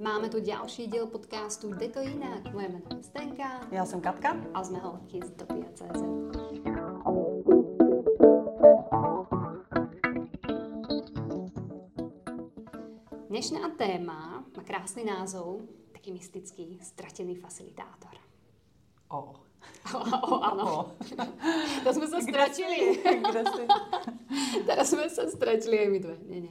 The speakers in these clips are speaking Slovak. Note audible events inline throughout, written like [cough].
Máme tu ďalší diel podcastu Jde to jinak. Moje jméno je Stenka. Já jsem Katka. A jsme holky z Topia.cz. Dnešná téma má krásný názov, taký mystický, stratený facilitátor. O. O, o ano. O. To ztratili. Kde jsi? Teraz jsme se ztratili aj my dve. Nie, nie.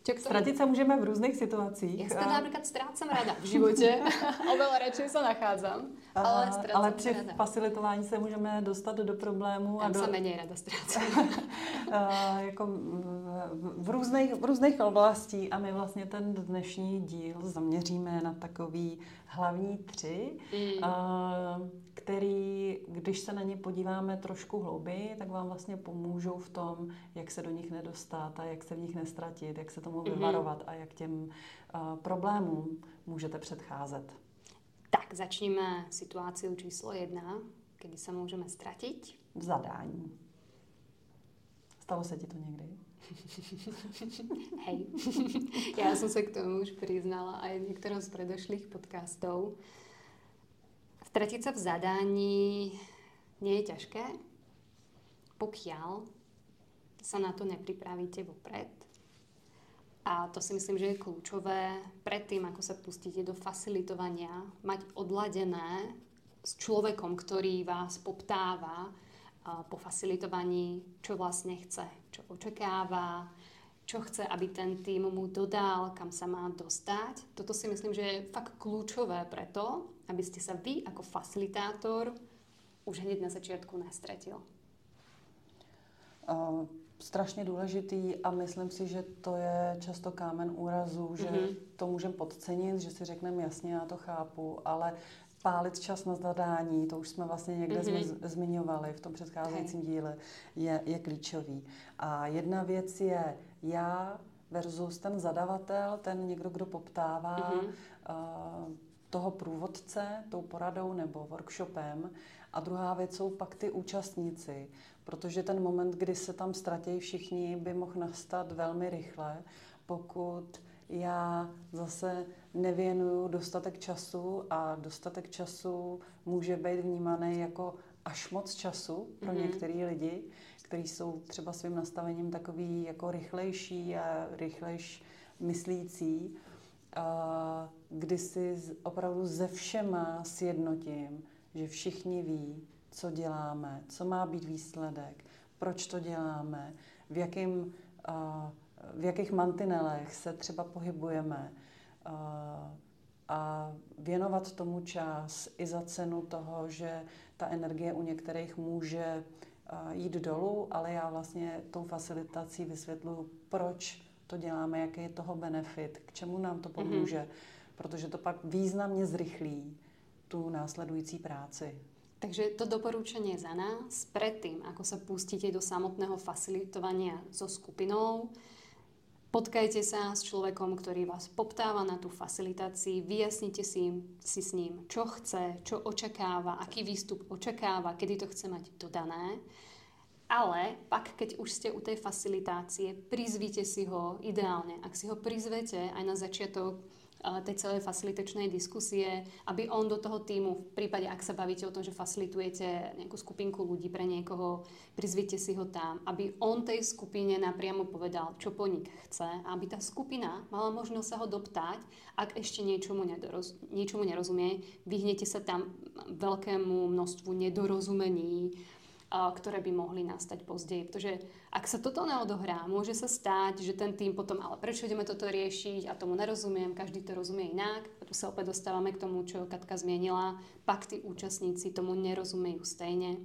Čo k tomu? Ztratit se můžeme v různých situacích. Ja sa teda napríklad strácam rada v živote. [laughs] Oveľa radšej sa nachádzam. A- Ale ale sa při rada. facilitování se můžeme dostat do problémů a Tam do, sa menej rada strácam. [laughs] a, jako v, v, různých, v různých oblastí a my vlastně ten dnešní díl zaměříme na takový hlavní tři, Mm. a, který, když se na ně podíváme trošku hlouběji, tak vám vlastně pomůžou v tom, jak se do nich nedostat a jak se v nich nestratit, jak se tomu Mhm. vyvarovat a jak těm a, problémům můžete předcházet. Tak, začneme situáciu číslo jedna, kedy sa môžeme stratiť. V zadání. Stalo se ti to někdy? [laughs] Hej. ja som sa k tomu už priznala aj v niektorom z predošlých podcastov. Stratiť sa v zadaní nie je ťažké, pokiaľ sa na to nepripravíte vopred. A to si myslím, že je kľúčové predtým, ako sa pustíte do facilitovania, mať odladené s človekom, ktorý vás poptáva po facilitovaní, čo vlastne chce, čo očakáva, čo chce, aby ten tým mu dodal, kam sa má dostať. Toto si myslím, že je fakt kľúčové preto, aby ste sa vy ako facilitátor už hneď na začiatku nestratil. Uh, strašně důležitý a myslím si, že to je často kámen úrazu, že Mhm. to můžeme podcenit, že si řekneme jasně, já to chápu, ale pálit čas na zadání, to už jsme vlastně někde Mhm. mm-hmm. zmiňovali v tom předcházejícím díle, je, je klíčový. A jedna věc je já versus ten zadavatel, ten někdo, kdo poptává Mhm. uh, toho průvodce tou poradou nebo workshopem. A druhá věc jsou pak ty účastníci, protože ten moment, kdy se tam ztratí všichni, by mohl nastat velmi rychle, pokud já zase nevěnuju dostatek času a dostatek času může být vnímaný jako až moc času pro Mhm. některé lidi, kteří jsou třeba svým nastavením takový jako rychlejší a rychlejš myslící, a kdy si opravdu ze všema sjednotím, že všichni ví, co děláme, co má být výsledek, proč to děláme, v, jakým, v jakých mantinelech se třeba pohybujeme a, věnovat tomu čas i za cenu toho, že ta energie u některých může jít dolů, ale já vlastně tou facilitací vysvětluju, proč to děláme, jaký je toho benefit, k čemu nám to pomůže, mm-hmm. protože to pak významně zrychlí tu následující práci. Takže to doporučenie za nás, predtým, ako sa pustíte do samotného facilitovania so skupinou, potkajte sa s človekom, ktorý vás poptáva na tú facilitácii, vyjasnite si, si s ním, čo chce, čo očakáva, aký výstup očakáva, kedy to chce mať dodané. Ale pak, keď už ste u tej facilitácie, prizvíte si ho ideálne. Ak si ho prizvete aj na začiatok tej celej facilitačnej diskusie, aby on do toho týmu, v prípade, ak sa bavíte o tom, že facilitujete nejakú skupinku ľudí pre niekoho, prizvite si ho tam, aby on tej skupine napriamo povedal, čo po nich chce, aby tá skupina mala možnosť sa ho doptať, ak ešte niečomu, nedoroz, niečomu nerozumie, vyhnete sa tam veľkému množstvu nedorozumení, ktoré by mohli nastať pozdeji. Pretože ak sa toto neodohrá, môže sa stať, že ten tým potom, ale prečo ideme toto riešiť a tomu nerozumiem, každý to rozumie inak. A tu sa opäť dostávame k tomu, čo Katka zmienila. Pak tí účastníci tomu nerozumejú stejne.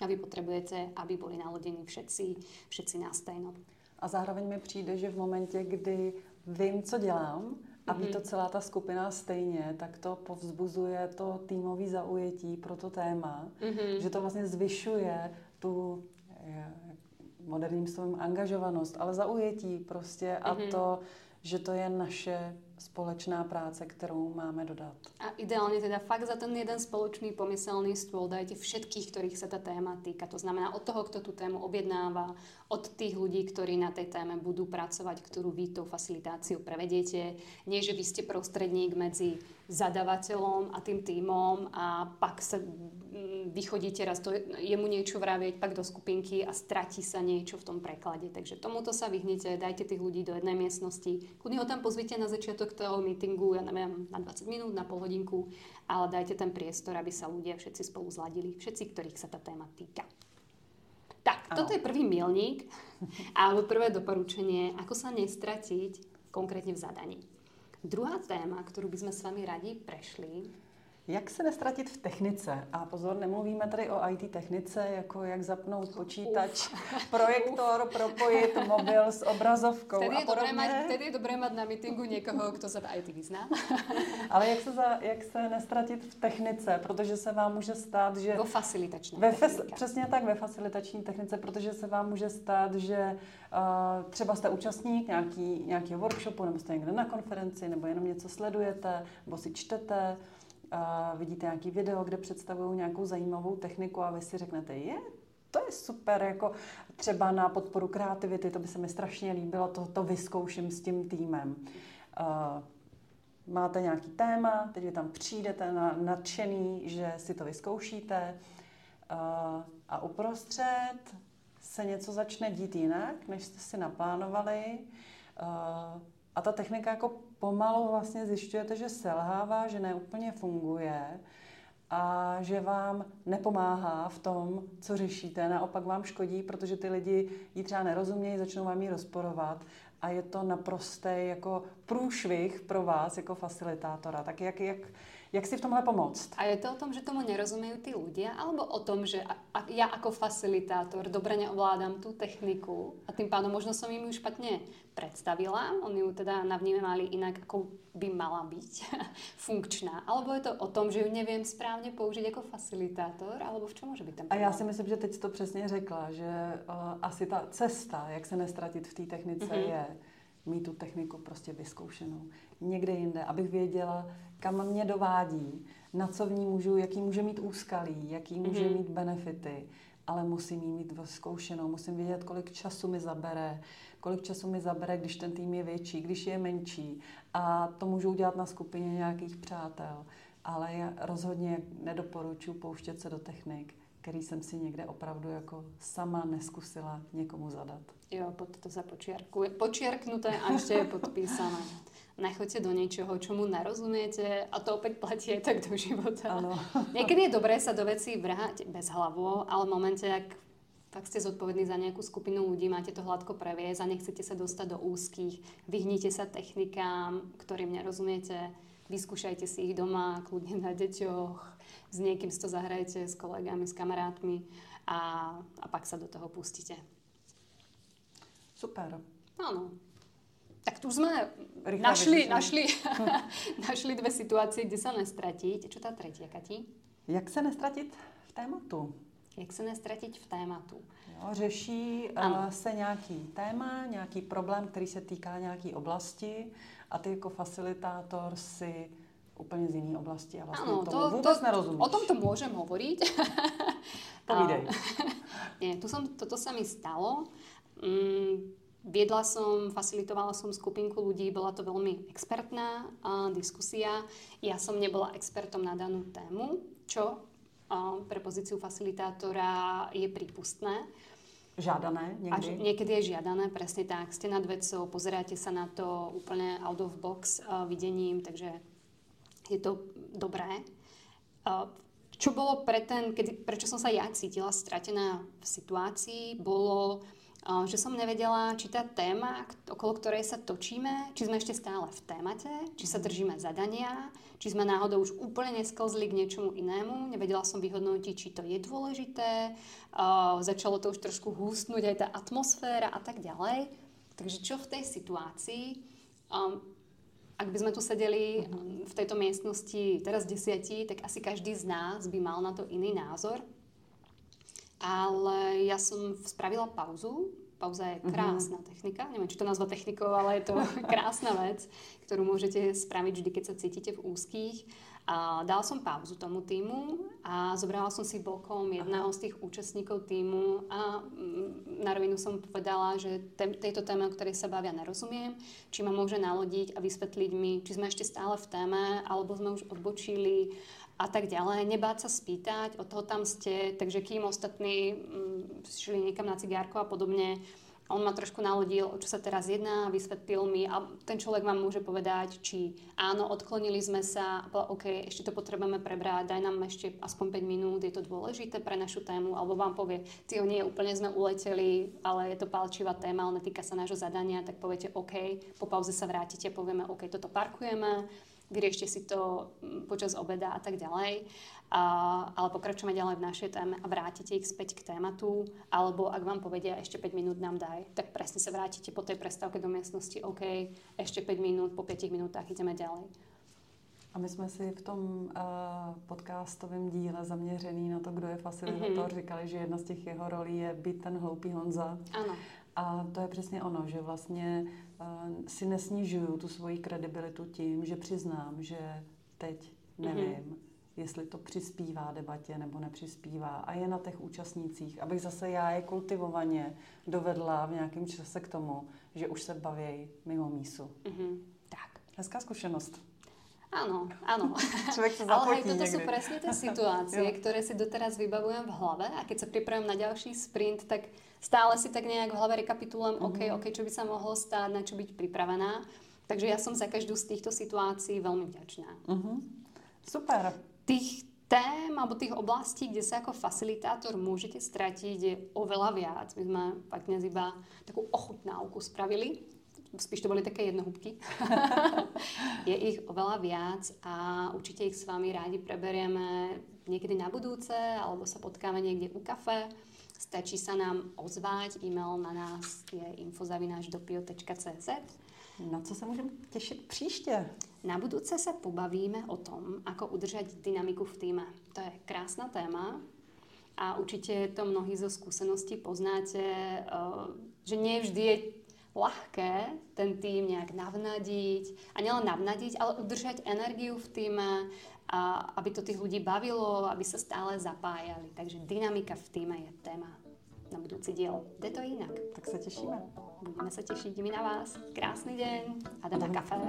A vy potrebujete, aby boli naladení všetci, všetci na stejno. A zároveň mi přijde, že v momentě, kdy vím, co dělám, a ví Mhm. to celá ta skupina stejně, tak to povzbuzuje to týmové zaujetí pro to téma, Mhm. že to vlastně zvyšuje tu eh, moderním slovem angažovanost, ale zaujetí prostě a Mhm. to, že to je naše společná práce, kterou máme dodat. A ideálne teda fakt za ten jeden spoločný pomyselný stôl dajte všetkých, ktorých sa tá téma týka. To znamená od toho, kto tú tému objednáva, od tých ľudí, ktorí na tej téme budú pracovať, ktorú vy tou facilitáciou prevediete. Nie, že vy ste prostredník medzi zadavateľom a tým týmom a pak sa mm, vychodíte raz, to, jemu niečo vravieť, pak do skupinky a stratí sa niečo v tom preklade. Takže tomuto sa vyhnite, dajte tých ľudí do jednej miestnosti. Kľudne ho tam pozvite na začiatok toho meetingu, ja neviem, na 20 minút, na pol hodinku, ale dajte ten priestor, aby sa ľudia všetci spolu zladili, všetci, ktorých sa tá téma týka. Tak, toto je prvý milník, alebo prvé doporučenie, ako sa nestratiť konkrétne v zadaní. Druhá téma, ktorú by sme s vami radi prešli, jak se nestratit v technice? A pozor, nemluvíme tady o IT technice, jako jak zapnout počítač, Uf. projektor, propojit mobil s obrazovkou tedy je a podobně. Dobré mať, tedy je dobré mať na meetingu někoho, kdo se v IT vyzná. [laughs] Ale jak se, za, jak se nestratit v technice? Protože se vám může stát, že... Vo facilitační ve fes, Přesně tak, ve facilitační technice, protože se vám může stát, že uh, třeba jste účastník nějaký, nějakého workshopu, nebo jste někde na konferenci, nebo jenom něco sledujete, nebo si čtete, vidíte nějaký video, kde představují nějakou zajímavou techniku a vy si řeknete, je, to je super, jako třeba na podporu kreativity, to by se mi strašně líbilo, to, to vyzkouším s tím týmem. Uh, máte nějaký téma, teď vy tam přijdete na, nadšený, že si to vyzkoušíte uh, a uprostřed se něco začne dít jinak, než jste si naplánovali. Uh, a ta technika jako pomalu vlastně zjišťujete, že selhává, že neúplně funguje a že vám nepomáhá v tom, co řešíte. Naopak vám škodí, protože ty lidi ji třeba nerozumějí, začnou vám ji rozporovat a je to naprostý jako průšvih pro vás jako facilitátora. Tak jak, jak, Jak si v tomhle pomoct? A je to o tom, že tomu nerozumejú tí ľudia, alebo o tom, že a, ja ako facilitátor dobre neovládam tú techniku a tým pádom možno som im ju špatne predstavila, oni ju teda navnímali inak, ako by mala byť [laughs] funkčná. Alebo je to o tom, že ju neviem správne použiť ako facilitátor, alebo v čom môže byť ten problém? A já si myslím, že teď to přesně řekla, že uh, asi ta cesta, jak se nestratit v té technice mm-hmm. je mít tu techniku prostě vyzkoušenou někde jinde, abych věděla, kam mě dovádí, na co v ní můžu, jaký může mít úskalí, jaký může mm-hmm. mít benefity, ale musím jí mít zkoušenou, musím vědět, kolik času mi zabere, kolik času mi zabere, když ten tým je větší, když je menší. A to můžu udělat na skupině nějakých přátel. Ale já rozhodně nedoporučuji pouštět se do technik, který jsem si někde opravdu jako sama neskusila někomu zadat. Jo, pod to za počiarku. Počiarknuté a ještě je podpísané. nechoďte do niečoho, čomu narozumiete a to opäť platí aj tak do života. Ano. [laughs] Niekedy je dobré sa do vecí vrhať bez hlavo, ale v momente, ak tak ste zodpovední za nejakú skupinu ľudí, máte to hladko previesť a nechcete sa dostať do úzkých, vyhnite sa technikám, ktorým nerozumiete, vyskúšajte si ich doma, kľudne na deťoch, s niekým si to zahrajte, s kolegami, s kamarátmi a, a pak sa do toho pustíte. Super. Áno. Tak tu sme Rýchla našli, našli, [laughs] našli dve situácie, kde sa nestratiť. Čo tá tretia, Kati? Jak se nestratit v tématu? Jak se nestratit v tématu? Jo, řeší uh, se nějaký téma, nějaký problém, který se týká nějaké oblasti a ty jako facilitátor si úplně z jiné oblasti a vlastně ano, tomu to, vůbec to, nerozumíš. O tomto môžem hovoriť. [laughs] Povídej. [laughs] Nie, tu som, toto sa mi stalo. Mm, Viedla som, facilitovala som skupinku ľudí, bola to veľmi expertná uh, diskusia. Ja som nebola expertom na danú tému, čo pre pozíciu facilitátora je prípustné. Žádané niekedy? Až niekedy je žiadané, presne tak. Ste nad vecou, pozeráte sa na to úplne out of box uh, videním, takže je to dobré. Uh, čo bolo pre ten, kedy, prečo som sa ja cítila stratená v situácii, bolo že som nevedela, či tá téma, okolo ktorej sa točíme, či sme ešte stále v témate, či sa držíme zadania, či sme náhodou už úplne nesklzli k niečomu inému. Nevedela som vyhodnotiť, či to je dôležité. Začalo to už trošku hústnuť aj tá atmosféra a tak ďalej. Takže čo v tej situácii? Ak by sme tu sedeli mhm. v tejto miestnosti teraz desiatí, tak asi každý z nás by mal na to iný názor. Ale ja som spravila pauzu, Pauza je krásna mm-hmm. technika. Neviem, či to nazva technikou, ale je to [laughs] krásna vec, ktorú môžete spraviť vždy, keď sa cítite v úzkých. A dala som pauzu tomu týmu a zobrala som si bokom jedného z tých účastníkov týmu a mm, na rovinu som povedala, že te, tejto téme, o ktorej sa bavia, nerozumiem, či ma môže nalodiť a vysvetliť mi, či sme ešte stále v téme, alebo sme už odbočili a tak ďalej. Nebáť sa spýtať, od toho tam ste, takže kým ostatní mm, šli niekam na cigárku a podobne, on ma trošku nalodil, čo sa teraz jedná, vysvetlil mi a ten človek vám môže povedať, či áno, odklonili sme sa, OK, ešte to potrebujeme prebrať, daj nám ešte aspoň 5 minút, je to dôležité pre našu tému, alebo vám povie, ty nie, úplne sme uleteli, ale je to palčivá téma, ale netýka sa nášho zadania, tak poviete OK, po pauze sa vrátite, povieme OK, toto parkujeme, vyriešte si to mm, počas obeda a tak ďalej. A, ale pokračujeme ďalej v našej téme a vrátite ich späť k tématu, alebo ak vám povedia ešte 5 minút nám daj, tak presne sa vrátite po tej prestávke do miestnosti, OK, ešte 5 minút, po 5 minútach ideme ďalej. A my jsme si v tom uh, podcastovém díle zaměřený na to, kdo je facilitator, mm-hmm. říkali, že jedna z těch jeho rolí je být ten hloupý Honza. Ano. A to je přesně ono, že vlastně uh, si nesnižuju tu svoji kredibilitu tím, že přiznám, že teď nevím, mm-hmm. jestli to přispívá debatě nebo nepřispívá. A je na těch účastnících, abych zase já je kultivovaně dovedla v nějakém čase k tomu, že už se baví mimo mísu. Mm-hmm. Tak. Hezká zkušenost. Áno, áno. Človek sa Ale hej, toto niekde. sú presne tie [laughs] situácie, ktoré si doteraz vybavujem v hlave a keď sa pripravím na ďalší sprint, tak stále si tak nejak v hlave rekapitulujem, mm-hmm. OK, OK, čo by sa mohlo stáť, na čo byť pripravená. Takže ja som za každú z týchto situácií veľmi vďačná. Mm-hmm. Super. Tých tém alebo tých oblastí, kde sa ako facilitátor môžete stratiť, je oveľa viac. My sme fakt dnes iba takú ochutnávku spravili. Spíš to boli také jednohúbky. [laughs] je ich oveľa viac a určite ich s vami rádi preberieme niekedy na budúce alebo sa potkáme niekde u kafe. Stačí sa nám ozvať, e-mail na nás je infozavináčdopio.cz Na co sa môžem tešiť příště? Na budúce sa pobavíme o tom, ako udržať dynamiku v týme. To je krásna téma a určite to mnohí zo skúseností poznáte, eh, že nie vždy je ľahké ten tým nejak navnadiť a nielen navnadiť, ale udržať energiu v týme a aby to tých ľudí bavilo, aby sa stále zapájali. Takže dynamika v týme je téma na budúci diel. Jde to inak. Tak sa tešíme. Budeme sa tešiť my na vás. Krásny deň a na kafe.